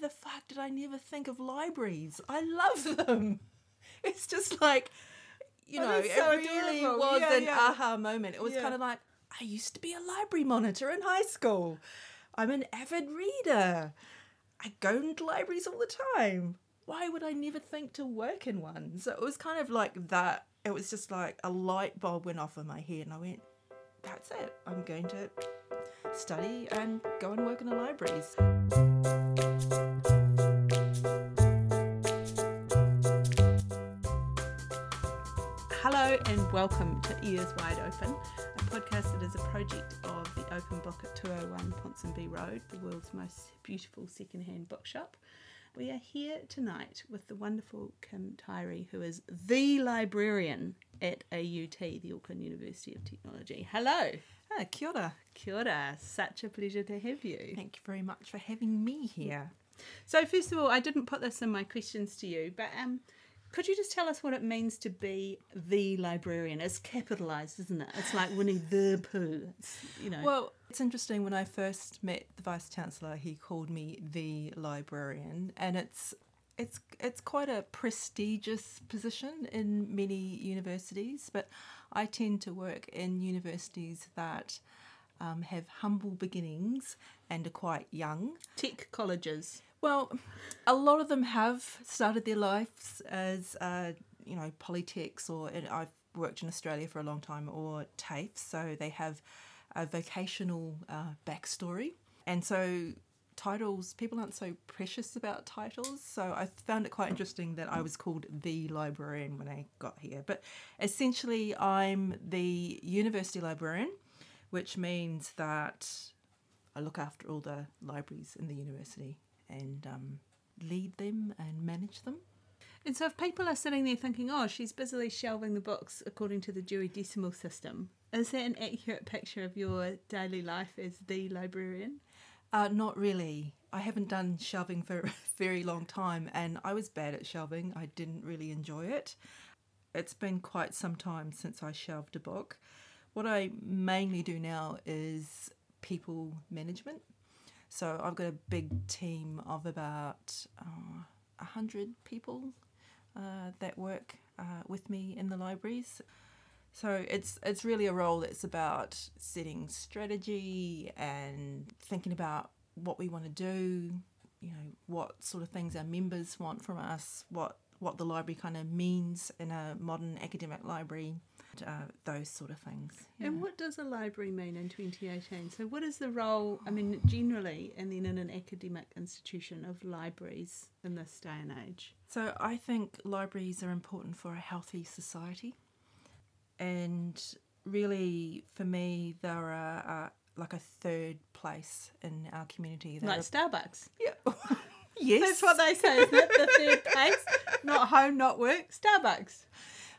the fuck did I never think of libraries? I love them. It's just like, you Oh, know, so it really adorable. was Yeah, an yeah. aha moment. It was Yeah. kind of like, I used to be a library monitor in high school. I'm an avid reader. I go into libraries all the time. Why would I never think to work in one? So it was kind of like that. It was just like a light bulb went off in my head, and I went, that's it. I'm going to study and go and work in the libraries. Hello and welcome to Ears Wide Open, a podcast that is a project of the Open Book at 201 Ponsonby Road, the world's most beautiful second-hand bookshop. We are here tonight with the wonderful Kim Tyree, who is the librarian at AUT, the Auckland University of Technology. Hello. Ah, kia ora. Kia ora. Such a pleasure to have you. Thank you very much for having me here. So, first of all, I didn't put this in my questions to you, but um, could you just tell us what it means to be the librarian? It's capitalised, isn't it? It's like Winnie the Pooh. It's, you know. Well, it's interesting when I first met the vice chancellor, he called me the librarian, and it's it's it's quite a prestigious position in many universities, but I tend to work in universities that um, have humble beginnings and are quite young. tech colleges. Well, a lot of them have started their lives as, uh, you know, polytechs or I've worked in Australia for a long time or TAFE, so they have a vocational uh, backstory. And so titles, people aren't so precious about titles. So I found it quite interesting that I was called the librarian when I got here. But essentially, I'm the university librarian, which means that I look after all the libraries in the university and um, lead them and manage them. And so, if people are sitting there thinking, oh, she's busily shelving the books according to the Dewey Decimal System, is that an accurate picture of your daily life as the librarian? Uh, not really. I haven't done shelving for a very long time and I was bad at shelving. I didn't really enjoy it. It's been quite some time since I shelved a book. What I mainly do now is people management. So I've got a big team of about uh, 100 people uh, that work uh, with me in the libraries. So it's it's really a role that's about setting strategy and thinking about what we want to do, you know, what sort of things our members want from us, what what the library kind of means in a modern academic library, uh, those sort of things. And what does a library mean in 2018? So, what is the role, I mean, generally, and then in an academic institution of libraries in this day and age? So I think libraries are important for a healthy society, and really for me they're a, a, like a third place in our community. They're Like a- Starbucks. yeah. yes, That's what they say, isn't it? The third place. Not home, not work. Starbucks.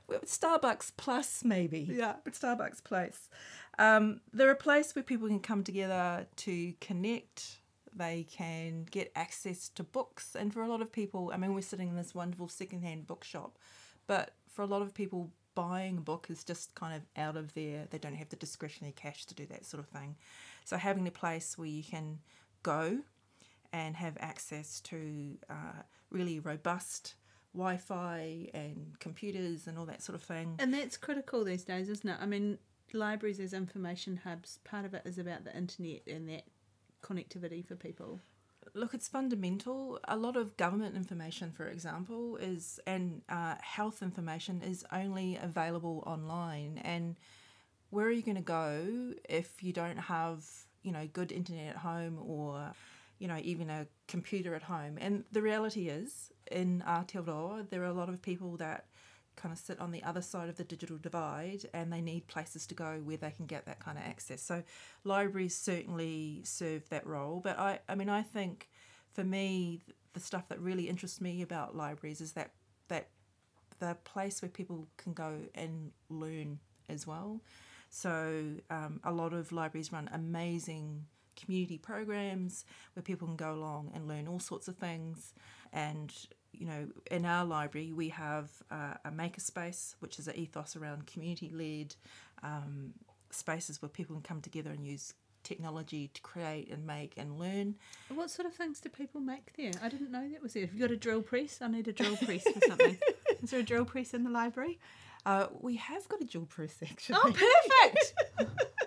Starbucks Plus, maybe. Yeah. But Starbucks Place. Um, they're a place where people can come together to connect. They can get access to books. And for a lot of people, I mean, we're sitting in this wonderful secondhand bookshop, but for a lot of people, buying a book is just kind of out of their, they don't have the discretionary cash to do that sort of thing. So having a place where you can go and have access to uh, really robust Wi Fi and computers and all that sort of thing. And that's critical these days, isn't it? I mean, libraries as information hubs, part of it is about the internet and that connectivity for people. Look, it's fundamental. A lot of government information, for example, is and uh, health information is only available online. And where are you going to go if you don't have, you know, good internet at home or, you know, even a computer at home? And the reality is, in Aotearoa, there are a lot of people that kind of sit on the other side of the digital divide and they need places to go where they can get that kind of access. So libraries certainly serve that role. But I, I mean, I think for me, the stuff that really interests me about libraries is that that the place where people can go and learn as well. So um, a lot of libraries run amazing community programs where people can go along and learn all sorts of things. And you know, in our library we have uh, a makerspace, which is an ethos around community-led um, spaces where people can come together and use technology to create and make and learn. What sort of things do people make there? I didn't know that was there. Have you got a drill press? I need a drill press for something. Is there a drill press in the library? Uh, we have got a drill press actually. Oh, perfect!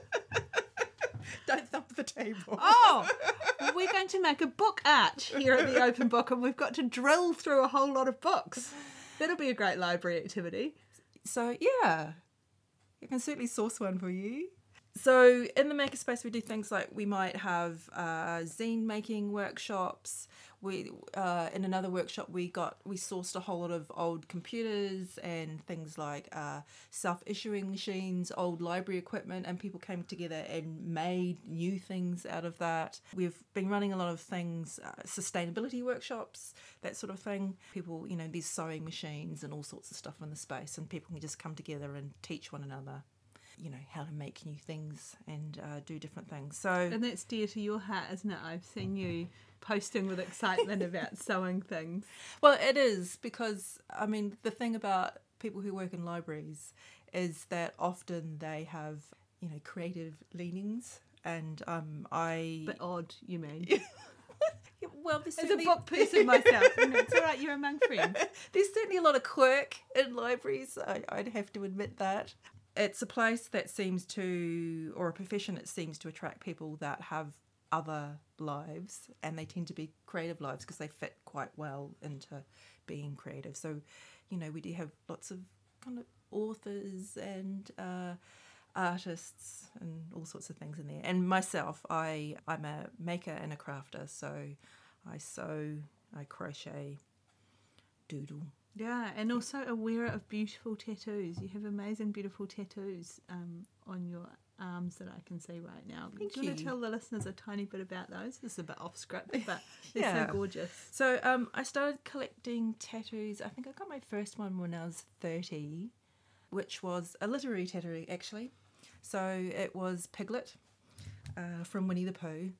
Don't thump the table. Oh, we're going to make a book arch here at the Open Book, and we've got to drill through a whole lot of books. That'll be a great library activity. So yeah, I can certainly source one for you. So in the makerspace, we do things like we might have uh, zine making workshops. We uh, in another workshop we got we sourced a whole lot of old computers and things like uh, self issuing machines, old library equipment, and people came together and made new things out of that. We've been running a lot of things, uh, sustainability workshops, that sort of thing. People, you know, these sewing machines and all sorts of stuff in the space, and people can just come together and teach one another you know how to make new things and uh, do different things so And that's dear to your heart, isn't it? I've seen you posting with excitement about sewing things. well it is because i mean the thing about people who work in libraries is that often they have you know creative leanings and um i But odd, you mean? Well there's As a certainly, book person myself, it's all right, you're among friends. there's certainly a lot of quirk in libraries I, i'd have to admit that it's a place that seems to or a profession that seems to attract people that have other lives and they tend to be creative lives because they fit quite well into being creative. So you know we do have lots of kind of authors and uh, artists and all sorts of things in there. And myself i i'm a maker and a crafter so i sew i crochet doodle Yeah, and also a wearer of beautiful tattoos. You have amazing, beautiful tattoos um, on your arms that I can see right now. Thank Do you want to tell the listeners a tiny bit about those? This is a bit off script, but they're Yeah. so gorgeous. So um, I started collecting tattoos. I think I got my first one when I was 30, which was a literary tattoo, actually. So it was Piglet uh, from Winnie the Pooh.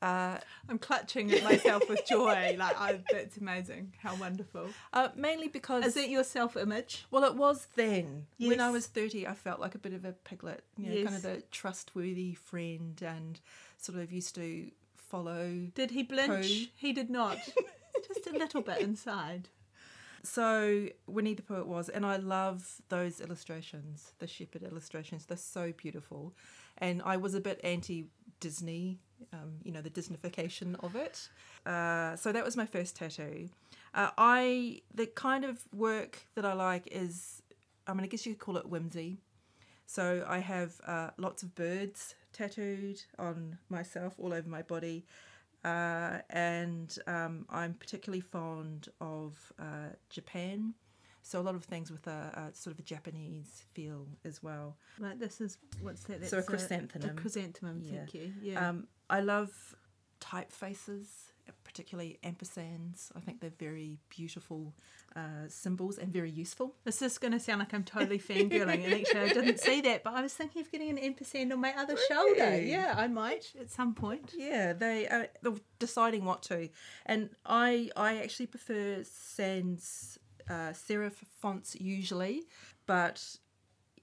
Uh, I'm clutching at myself with joy. Like, I, that's amazing. How wonderful. uh, mainly because. Is it your self image? well, it was then. When I was 30, I felt like a bit of a piglet, you know, kind of Yes. the trustworthy friend and sort of used to follow Did he blinch? He did not. Just a little bit inside. So Winnie the Pooh it was, and I love those illustrations, the Shepard illustrations. They're so beautiful, and I was a bit anti Disney, um, you know, the Disneyfication of it. Uh, so that was my first tattoo. Uh, I the kind of work that I like is, I mean, I guess you could call it whimsy. So I have uh, lots of birds tattooed on myself, all over my body. Uh, and um, I'm particularly fond of uh, Japan. So a lot of things with a, a sort of a Japanese feel as well. Like, this is, what's that? That's So a chrysanthemum. A, chrysanthemum, Yeah. thank you. Yeah. Um, I love typefaces, particularly ampersands. I think they're very beautiful uh, symbols and very useful. This is going to sound like I'm totally fangirling, and actually I didn't see that, but I was thinking of getting an ampersand on my other shoulder. Yeah, I might at some point. Yeah, they are they're deciding what to, and I I actually prefer sans uh, serif fonts usually, but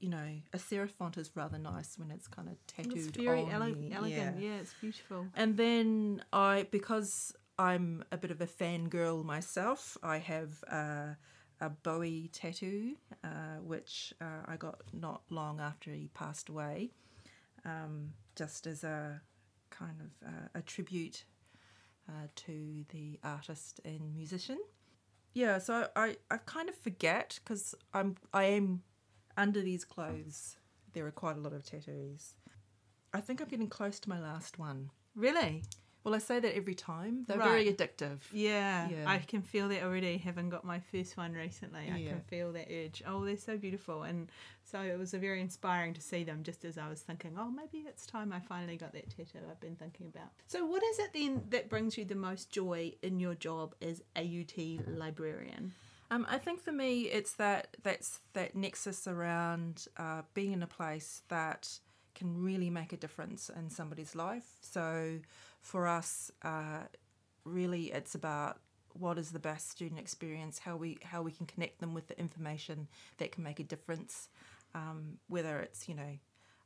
you know a serif font is rather nice when it's kind of tattooed It's very on ele- elegant. Yeah. Yeah. it's beautiful. And then I because I'm a bit of a fangirl myself, I have uh, a Bowie tattoo, uh, which uh, I got not long after he passed away, um, just as a kind of uh, a tribute uh, to the artist and musician. Yeah, so I, I kind of forget because I'm I am under these clothes. There are quite a lot of tattoos. I think I'm getting close to my last one. Really? Well, I say that every time. They're very addictive. Yeah, Yeah. I can feel that already. Having got my first one recently, I Yeah. can feel that urge. Oh, they're so beautiful, and so it was a very inspiring to see them. Just as I was thinking, oh, maybe it's time I finally got that tattoo I've been thinking about. So, what is it then that brings you the most joy in your job as AUT librarian? Um, I think for me, it's that that's that nexus around uh, being in a place that can really make a difference in somebody's life. So, for us, uh, really, it's about what is the best student experience, how we how we can connect them with the information that can make a difference, um, whether it's you know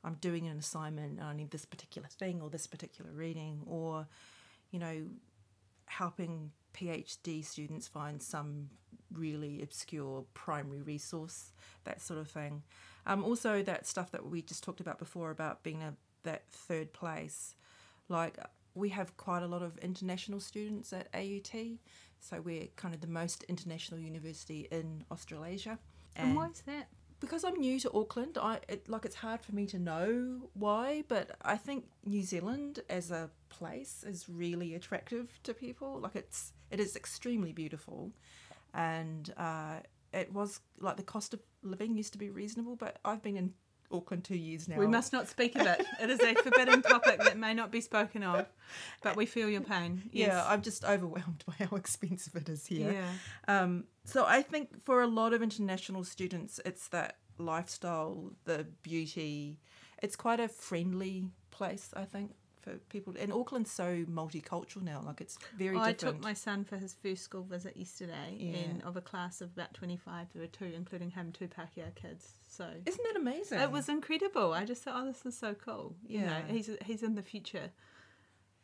I'm doing an assignment and I need this particular thing or this particular reading, or, you know, helping PhD students find some really obscure primary resource, that sort of thing. Um, also, that stuff that we just talked about before about being a that third place, like we have quite a lot of international students at AUT, so we're kind of the most international university in Australasia. And, and why is that? Because I'm new to Auckland, I it, like it's hard for me to know why, but I think New Zealand as a place is really attractive to people. Like it's it is extremely beautiful, and uh, it was like the cost of living used to be reasonable. But I've been in Auckland two years now. We must not speak of it. It is a forbidden topic that may not be spoken of, but we feel your pain. Yes. Yeah, I'm just overwhelmed by how expensive it is here. Yeah. Um, so I think for a lot of international students, it's that lifestyle, the beauty. It's quite a friendly place, I think for people. And Auckland's so multicultural now; like it's very. Oh, I took my son for his first school visit yesterday, Yeah. and of a class of about twenty-five, there were two, including him, two Pākehā kids. So Isn't that amazing? it was incredible. I just thought, oh, this is so cool. You know, Yeah. he's he's in the future.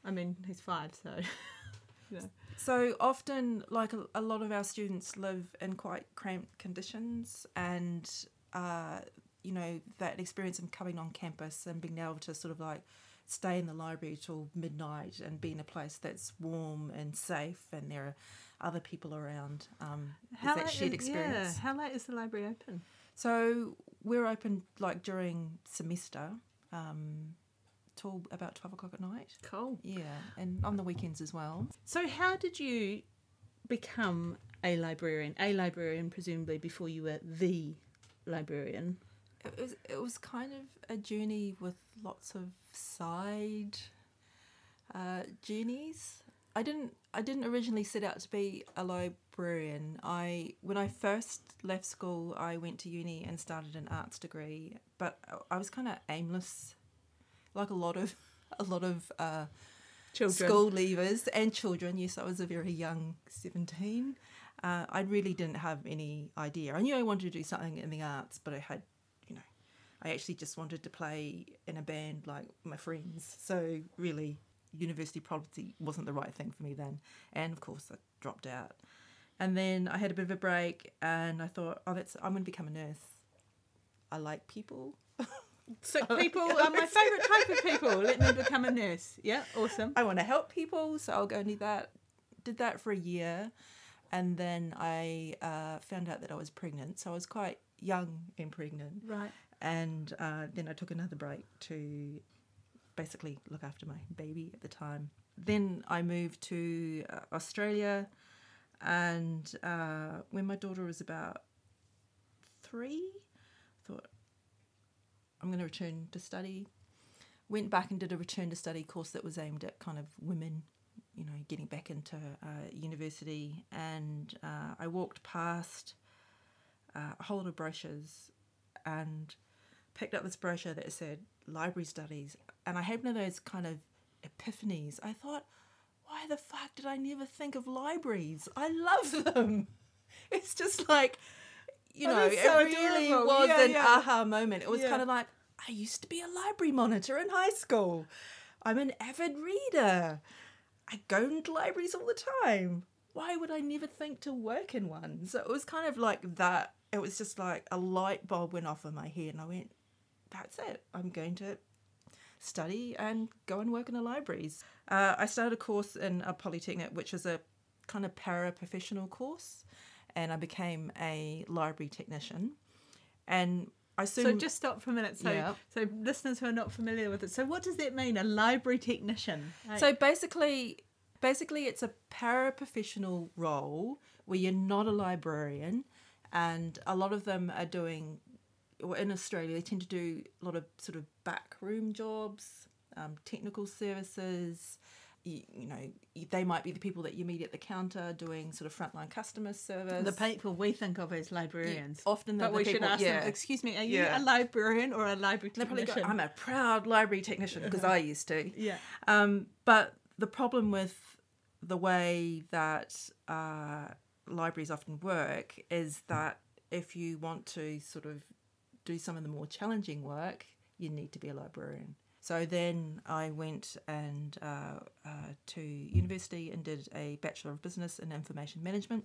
I mean, he's five, so. you know. So often, like a, a lot of our students live in quite cramped conditions, and uh, you know that experience of coming on campus and being able to sort of like stay in the library till midnight and be in a place that's warm and safe, and there are other people around. Um, is that shared is- experience. Yeah. How late is the library open? So we're open like during semester um, till about twelve o'clock at night. Cool. Yeah, and on the weekends as well. So, how did you become a librarian? A librarian, presumably, before you were the librarian. It was it was kind of a journey with lots of side uh, journeys. I didn't I didn't originally set out to be a librarian. I when I first left school, I went to uni and started an arts degree, but I was kind of aimless, like a lot of a lot of uh, Children. school leavers and children. Yes, I was a very young 17. Uh, I really didn't have any idea. I knew I wanted to do something in the arts, but I had, I actually just wanted to play in a band like my friends. So really, university probably wasn't the right thing for me then. And of course, I dropped out. And then I had a bit of a break, and I thought, oh, that's I'm going to become a nurse. I like people. Sick people are my favourite type of people. Let me become a nurse. Yeah, awesome. I want to help people, so I'll go and do that. Did that for a year, and then I uh, found out that I was pregnant. So I was quite young and pregnant, Right. And uh, then I took another break to basically look after my baby at the time. Then I moved to uh, Australia, and uh, when my daughter was about three, I thought I'm going to return to study. Went back and did a return to study course that was aimed at kind of women, you know, getting back into uh, university. And uh, I walked past uh, a whole lot of brochures and picked up this brochure that said library studies. And I had one of those kind of epiphanies. I thought, why the fuck did I never think of libraries? I love them. It's just like, you know, so it really adorable. was Yeah, an yeah. aha moment. It was Yeah. kind of like, I used to be a library monitor in high school. I'm an avid reader. I go into libraries all the time. Why would I never think to work in one? So it was kind of like that. It was just like a light bulb went off in my head, and I went, that's it. I'm going to study and go and work in the libraries. Uh, I started a course in a polytechnic, which is a kind of para professional course, and I became a library technician. And I soon So just stop for a minute. So, Yeah. so listeners who are not familiar with it. So, what does that mean? A library technician. So basically, basically, it's a para professional role where you're not a librarian, and a lot of them are doing. Or in Australia, they tend to do a lot of sort of backroom jobs, um, technical services. You, you know, they might be the people that you meet at the counter doing sort of frontline customer service. the people we think of as librarians. often they're but we should ask yeah. them. Excuse me, are you Yeah. a librarian or a library technician? go, I'm a proud library technician because I used to. yeah. Um, but the problem with the way that uh, libraries often work is that if you want to sort of do some of the more challenging work, you need to be a librarian. So then I went and uh, uh, to university and did a Bachelor of Business in Information Management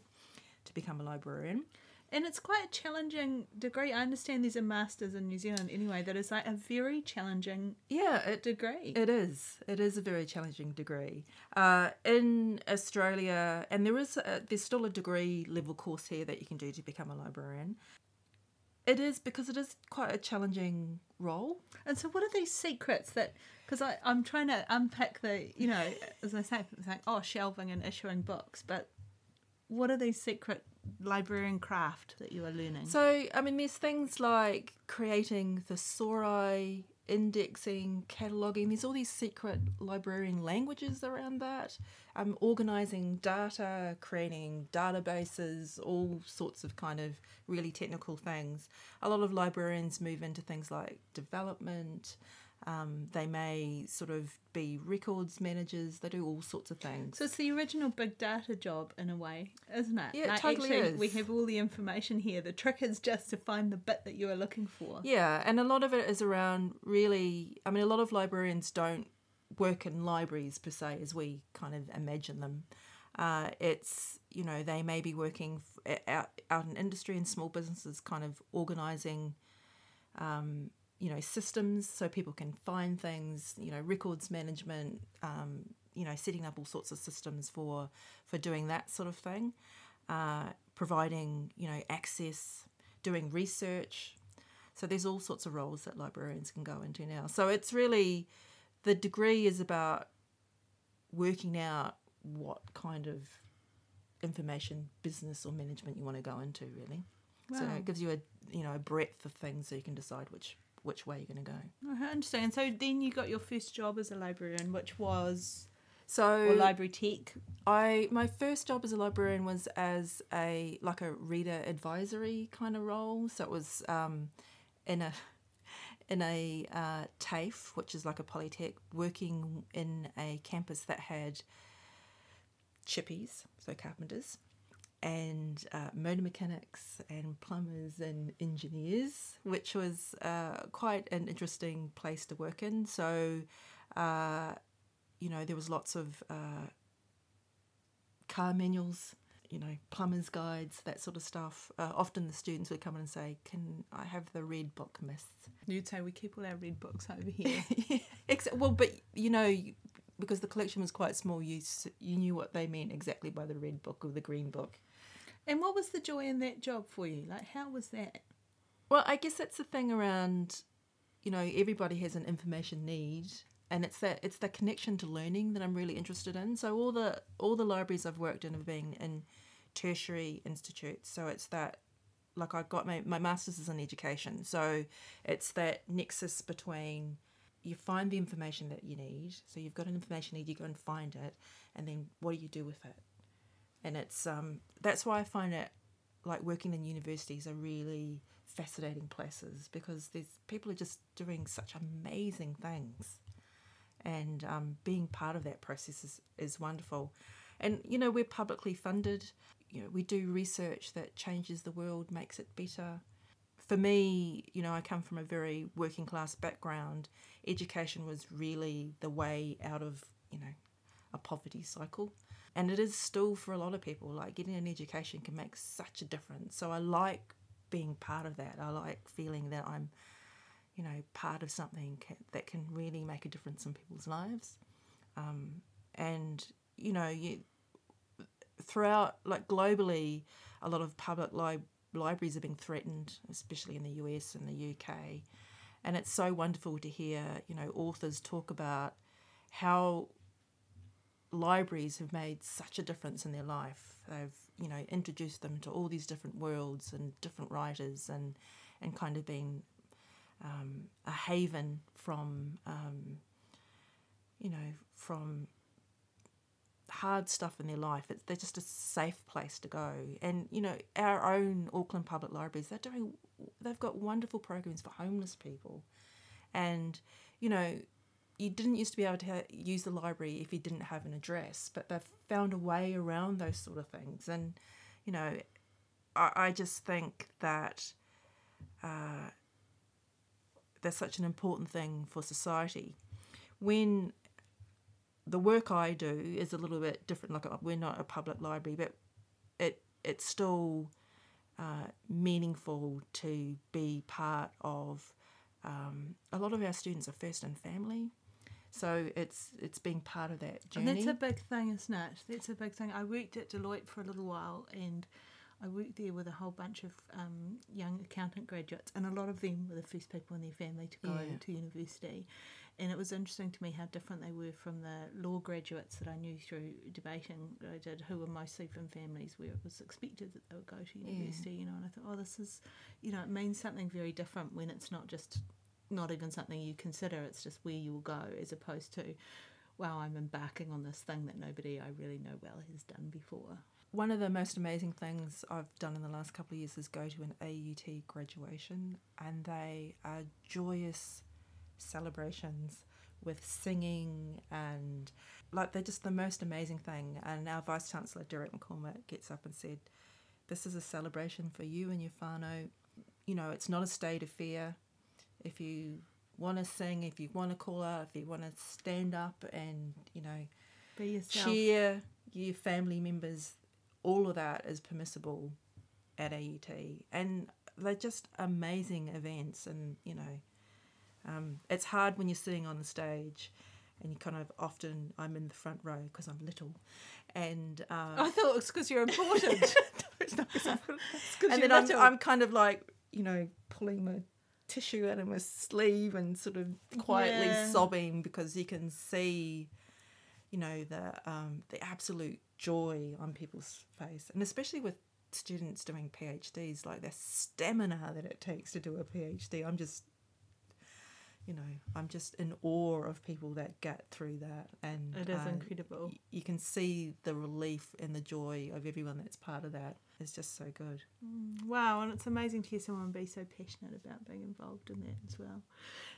to become a librarian. And it's quite a challenging degree. I understand there's a master's in New Zealand anyway that is like a very challenging Yeah, it degree. It is. It is a very challenging degree. Uh, in Australia, and there is a, there's still a degree level course here that you can do to become a librarian. It is because it is quite a challenging role. And so, what are these secrets that? Because I'm trying to unpack the, you know, as I say, it's like oh, shelving and issuing books, but what are these secret librarian craft that you are learning? So, I mean, there's things like creating thesauri, indexing, cataloging. There's all these secret librarian languages around that. Um, organizing data, creating databases, all sorts of kind of really technical things. A lot of librarians move into things like development. Um, they may sort of be records managers. They do all sorts of things. So it's the original big data job in a way, isn't it? Yeah, it totally actually, is. We have all the information here. The trick is just to find the bit that you are looking for. Yeah, and a lot of it is around really. I mean, a lot of librarians don't work in libraries per se as we kind of imagine them. Uh, it's you know they may be working f- out out in industry and small businesses, kind of organising. Um, you know systems so people can find things. You know records management. Um, you know setting up all sorts of systems for for doing that sort of thing. Uh, providing you know access, doing research. So there's all sorts of roles that librarians can go into now. So it's really the degree is about working out what kind of information business or management you want to go into really so it gives you a you know a breadth of things so you can decide which which way you're going to go I understand. So then you got your first job as a librarian, which was so library tech. I my first job as a librarian was as a like a reader advisory kind of role. So it was um, in a in a uh, TAFE, which is like a polytech, working in a campus that had chippies, so carpenters, and uh, motor mechanics and plumbers and engineers, which was uh, quite an interesting place to work in. So, uh, you know, there was lots of uh, car manuals, you know, plumbers' guides, that sort of stuff. Uh, often the students would come in and say, "Can I have the red book, miss?" You'd say we keep all our red books over here. Except, well, but you know, you- because the collection was quite small, you you knew what they meant exactly by the red book or the green book. And what was the joy in that job for you? Like, how was that? Well, I guess that's the thing around, you know, everybody has an information need, and it's that it's the connection to learning that I'm really interested in. So all the all the libraries I've worked in have been in tertiary institutes. So it's that, like I got my my masters is in education. So it's that nexus between you find the information that you need. So you've got an information need, you go and find it, and then what do you do with it? And it's um that's why I find it like working in universities are really fascinating places because there's people are just doing such amazing things. And um, being part of that process is, is wonderful. And you know we're publicly funded. You know we do research that changes the world makes it better. For me you know i come from a very working class background. Education was really the way out of you know a poverty cycle and it is still for a lot of people like getting an education can make such a difference. So i like being part of that. I like feeling that i'm you know part of something that can really make a difference in people's lives. Um, and you know you throughout like globally a lot of public li- libraries are being threatened especially in the us and the uk and it's so wonderful to hear you know authors talk about how libraries have made such a difference in their life. They've, you know, introduced them to all these different worlds and different writers and, and kind of been um, a haven from, um, you know, from hard stuff in their life. It's, they're just a safe place to go. And, you know, our own Auckland Public Libraries, they're doing, they've got wonderful programs for homeless people. And, you know, you didn't used to be able to ha- use the library if you didn't have an address, but they've found a way around those sort of things. And, you know, I, I just think that uh, they're such an important thing for society. When the work I do is a little bit different. Like we're not a public library, but it it's still uh, meaningful to be part of. Um, a lot of our students are first in family, so it's it's being part of that journey. And that's a big thing, isn't it? That's a big thing. I worked at Deloitte for a little while, and I worked there with a whole bunch of um, young accountant graduates, and a lot of them were the first people in their family to go Yeah. to university. And it was interesting to me how different they were from the law graduates that I knew through debating that I did, who were mostly from families where it was expected that they would go to university, you know. And I thought, oh, this is, you know, it means something very different when it's not just, not even something you consider, it's just where you will go, as opposed to, wow, I'm embarking on this thing that nobody I really know well has done before. One of the most amazing things I've done in the last couple of years is go to an AUT graduation, and they are joyous celebrations with singing and like they're just the most amazing thing. And our Vice Chancellor Derek McCormick gets up and said, "This is a celebration for you and your whānau. You know, it's not a state of fear. If you want to sing, if you want to call out, if you want to stand up and you know." Be yourself. cheer your family members all of that is permissible at AUT and they're just amazing events and you know um, it's hard when you're sitting on the stage and you kind of often I'm in the front row because I'm little and uh, I thought it was because you're important. no, it's not 'cause I'm- It's 'cause and then I'm. I'm kind of like you know pulling my tissue out of my sleeve and sort of quietly Yeah. sobbing because you can see you know the um, the absolute joy on people's face and especially with students doing phds like the stamina that it takes to do a phd i'm just you know i'm just in awe of people that get through that and It is uh, incredible. y- you can see the relief and the joy of everyone that's part of that it's just so good mm, Wow, and it's amazing to hear someone be so passionate about being involved in that as well.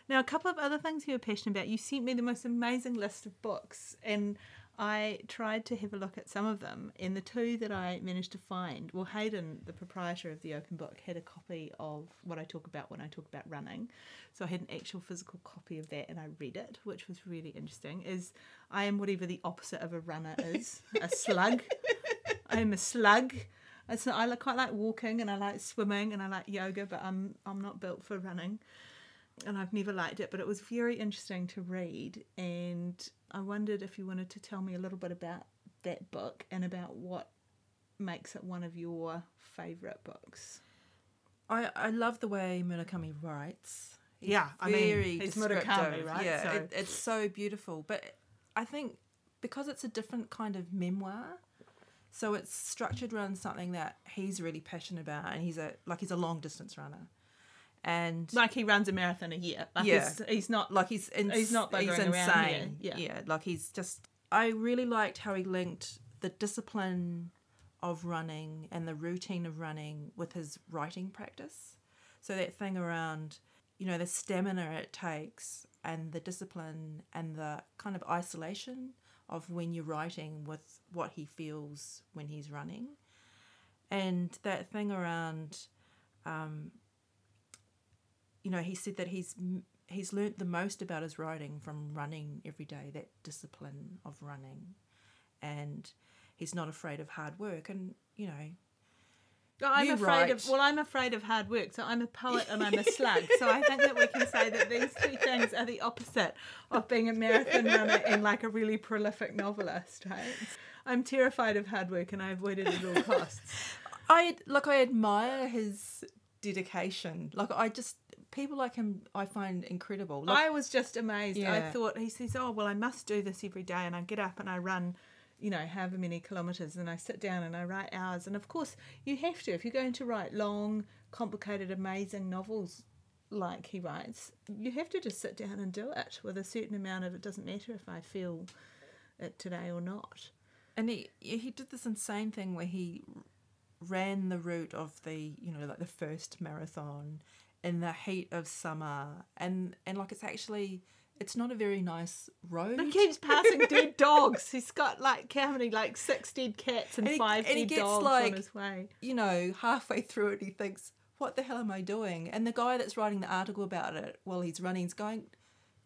Now, a couple of other things you were passionate about. You sent me the most amazing list of books, and I tried to have a look at some of them. And the two that I managed to find, well, Hayden, the proprietor of the Open Book, had a copy of what I talk about when I talk about running. So I had an actual physical copy of that, and I read it, which was really interesting. Is I am whatever the opposite of a runner is, a slug. I am a slug. It's not, I quite like walking and I like swimming and I like yoga, but I'm I'm not built for running, and I've never liked it. But it was very interesting to read, and I wondered if you wanted to tell me a little bit about that book and about what makes it one of your favourite books. I, I love the way Murakami writes. He's Yeah, I mean, he's Murakami, right? Yeah, So- it, it's so beautiful. But I think because it's a different kind of memoir, so it's structured around something that he's really passionate about, and he's a like he's a long distance runner, and Like he runs a marathon a year. Like Yeah. he's, he's not like he's ins- He's not he's buggering around here, insane. yeah. like he's just. I really liked how he linked the discipline of running and the routine of running with his writing practice. So that thing around, you know, the stamina it takes and the discipline and the kind of isolation of when you're writing with what he feels when he's running. And that thing around um, you know, he said that he's he's learnt the most about his writing from running every day. That discipline of running, and he's not afraid of hard work. And you know, I'm You afraid of well, I'm afraid of hard work. So I'm a poet and I'm a slug. so I think that we can say that these two things are the opposite of being a marathon runner and like a really prolific novelist, right? I'm terrified of hard work and I avoid it at all costs. I like I admire his dedication. Like I just people like him, I find incredible. Like, I was just amazed. I thought he says, "Oh well, I must do this every day," and I get up and I run, you know, however many kilometers, and I sit down and I write hours. And of course, you have to if you're going to write long, complicated, amazing novels like he writes. You have to just sit down and do it with a certain amount of. It doesn't matter if I feel it today or not. and he he did this insane thing where he ran the route of the you know like the first marathon in the heat of summer and and like it's actually it's not a very nice road He keeps passing dead dogs. He's got like how many, like six dead cats and, And he- five and he dead gets, dogs like- on his way. you know halfway through it he thinks what the hell am I doing? And the guy that's writing the article about it while he's running is going,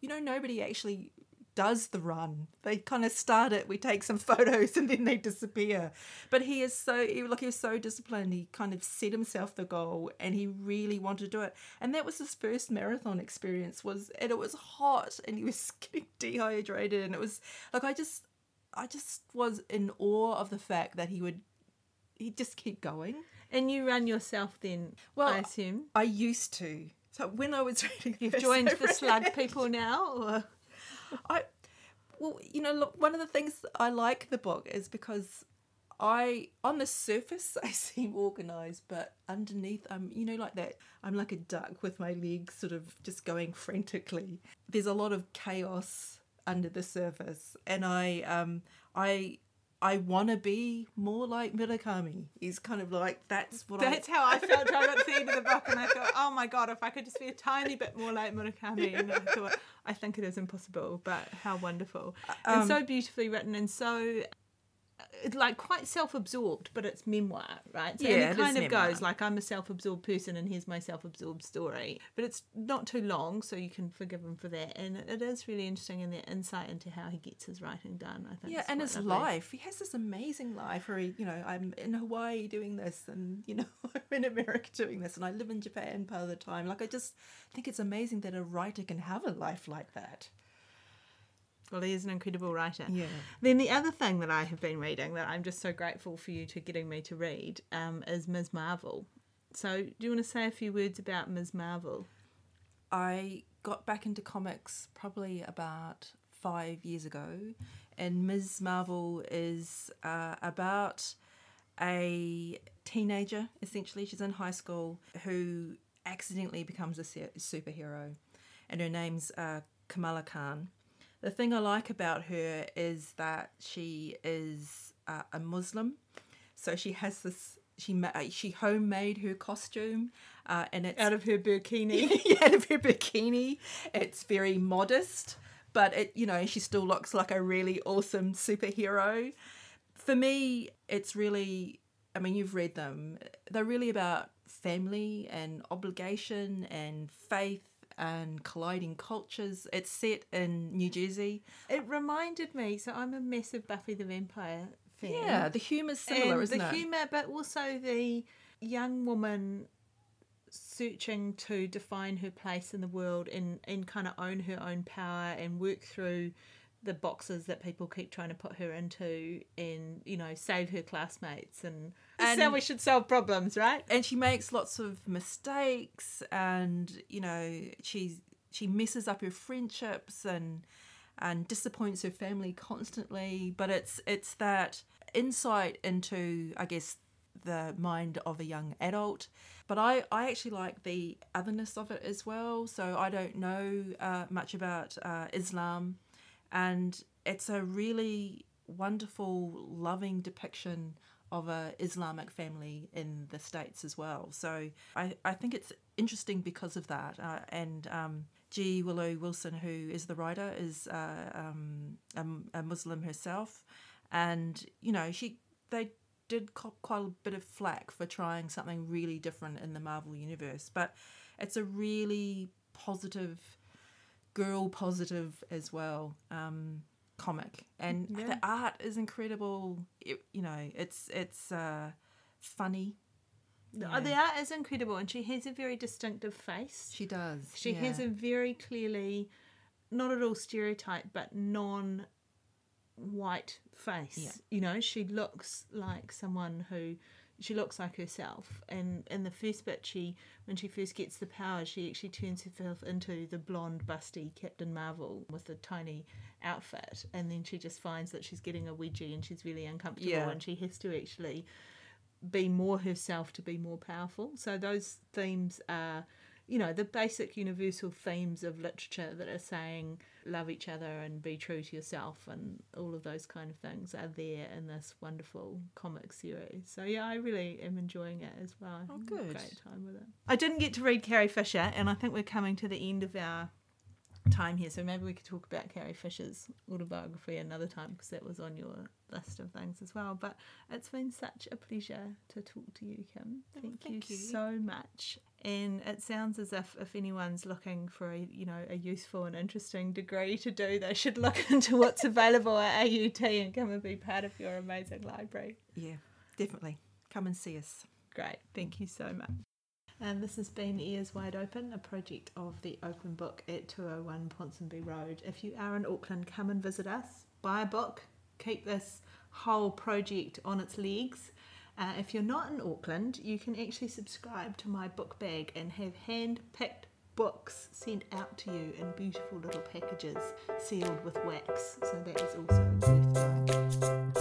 you know, nobody actually does the run. They kind of start it, we take some photos, and then they disappear. But he is so, he, like, he was so disciplined. He kind of set himself the goal, and he really wanted to do it. And that was his first marathon experience. Was and it was hot, and he was getting dehydrated, and it was like I just, I just was in awe of the fact that he would, he just keep going. And you run yourself then, Well, I assume. I used to. So when I was reading, You've joined the slug people now, or I well, you know, look, one of the things I like the book is because I on the surface I seem organized, but underneath I'm you know like that I'm like a duck with my legs sort of just going frantically. There's a lot of chaos under the surface, and I um I. I want to be more like Murakami. He's kind of like that's what I that's how I felt I got to the end of the book, and I thought, oh my god, if I could just be a tiny bit more like Murakami. And I thought, I think it is impossible, but how wonderful and Um, so beautifully written, and so. Like quite self-absorbed, but it's memoir, right? So, Yeah, and it kind of memoir. goes like I'm a self-absorbed person, and here's my self-absorbed story. But it's not too long, so you can forgive him for that. And it is really interesting in the insight into how he gets his writing done. I think. Yeah, and his lovely. life. He has this amazing life where he, you know, I'm in Hawaii doing this and, you know, I'm in America doing this and I live in Japan part of the time. Like, I just think it's amazing that a writer can have a life like that. Well, he is an incredible writer. Yeah. Then the other thing that I have been reading that I'm just so grateful for you to getting me to read um, is Ms. Marvel. So, do you want to say a few words about Ms. Marvel? I got back into comics probably about five years ago, and Ms. Marvel is uh, about a teenager, essentially. She's in high school who accidentally becomes a superhero, and her name's uh, Kamala Khan. The thing I like about her is that she is uh, a Muslim, so she has this. She ma- she homemade her costume, uh, and it's Out of her burkini. out of her bikini. It's very modest, but it you know she still looks like a really awesome superhero. For me, it's really. I mean, you've read them. They're really about family and obligation and faith and colliding cultures. It's set in New Jersey. it reminded me, so I'm a massive Buffy the Vampire fan. Yeah, the humor's similar, and isn't the it? humour, but also the young woman searching to define her place in the world and, and kind of own her own power and work through the boxes that people keep trying to put her into and you know save her classmates and, And- how we should solve problems right? and she makes lots of mistakes and you know she's she messes up her friendships and and disappoints her family constantly. But it's it's that insight into i guess the mind of a young adult. But i i actually like the otherness of it as well. So i don't know uh, much about uh, islam. And it's a really wonderful loving depiction of a islamic family in the states as well. So i, I think it's interesting because of that uh, and um, g. Willow wilson who is the writer is uh, um, a, a muslim herself. And you know she they did cop quite a bit of flack for trying something really different in the marvel universe but it's a really positive girl positive as well. Um comic. And Yeah. the art is incredible. It, you know it's it's uh funny. Oh, the art is incredible and she has a very distinctive face. She does she has a very clearly not at all stereotype but non white face. Yeah. you know she looks like someone who she looks like herself and in the first bit she when she first gets the power she actually turns herself into the blonde busty captain marvel with a tiny outfit and then she just finds that she's getting a wedgie and she's really uncomfortable Yeah. and she has to actually be more herself to be more powerful. So those themes are, you know, the basic universal themes of literature that are saying love each other and be true to yourself and all of those kind of things are there in this wonderful comic series. So yeah, I really am enjoying it as well. Oh, good. Great time with it. I didn't get to read Carrie Fisher and I think we're coming to the end of our time here, so maybe we could talk about Carrie Fisher's autobiography another time because that was on your list of things as well. But it's been such a pleasure to talk to you, Kim. Oh, Thank, thank you, you. so much. And it sounds as if if anyone's looking for a you know a useful and interesting degree to do, they should look into what's available at AUT and come and be part of your amazing library. Yeah, definitely. Come and see us. Great, thank you so much. And this has been Ears Wide Open, a project of the Open Book at 201 Ponsonby Road. If you are in Auckland, come and visit us, buy a book, keep this whole project on its legs. Uh, if you're not in Auckland, you can actually subscribe to my book bag and have hand picked books sent out to you in beautiful little packages sealed with wax. So that is also worth doing.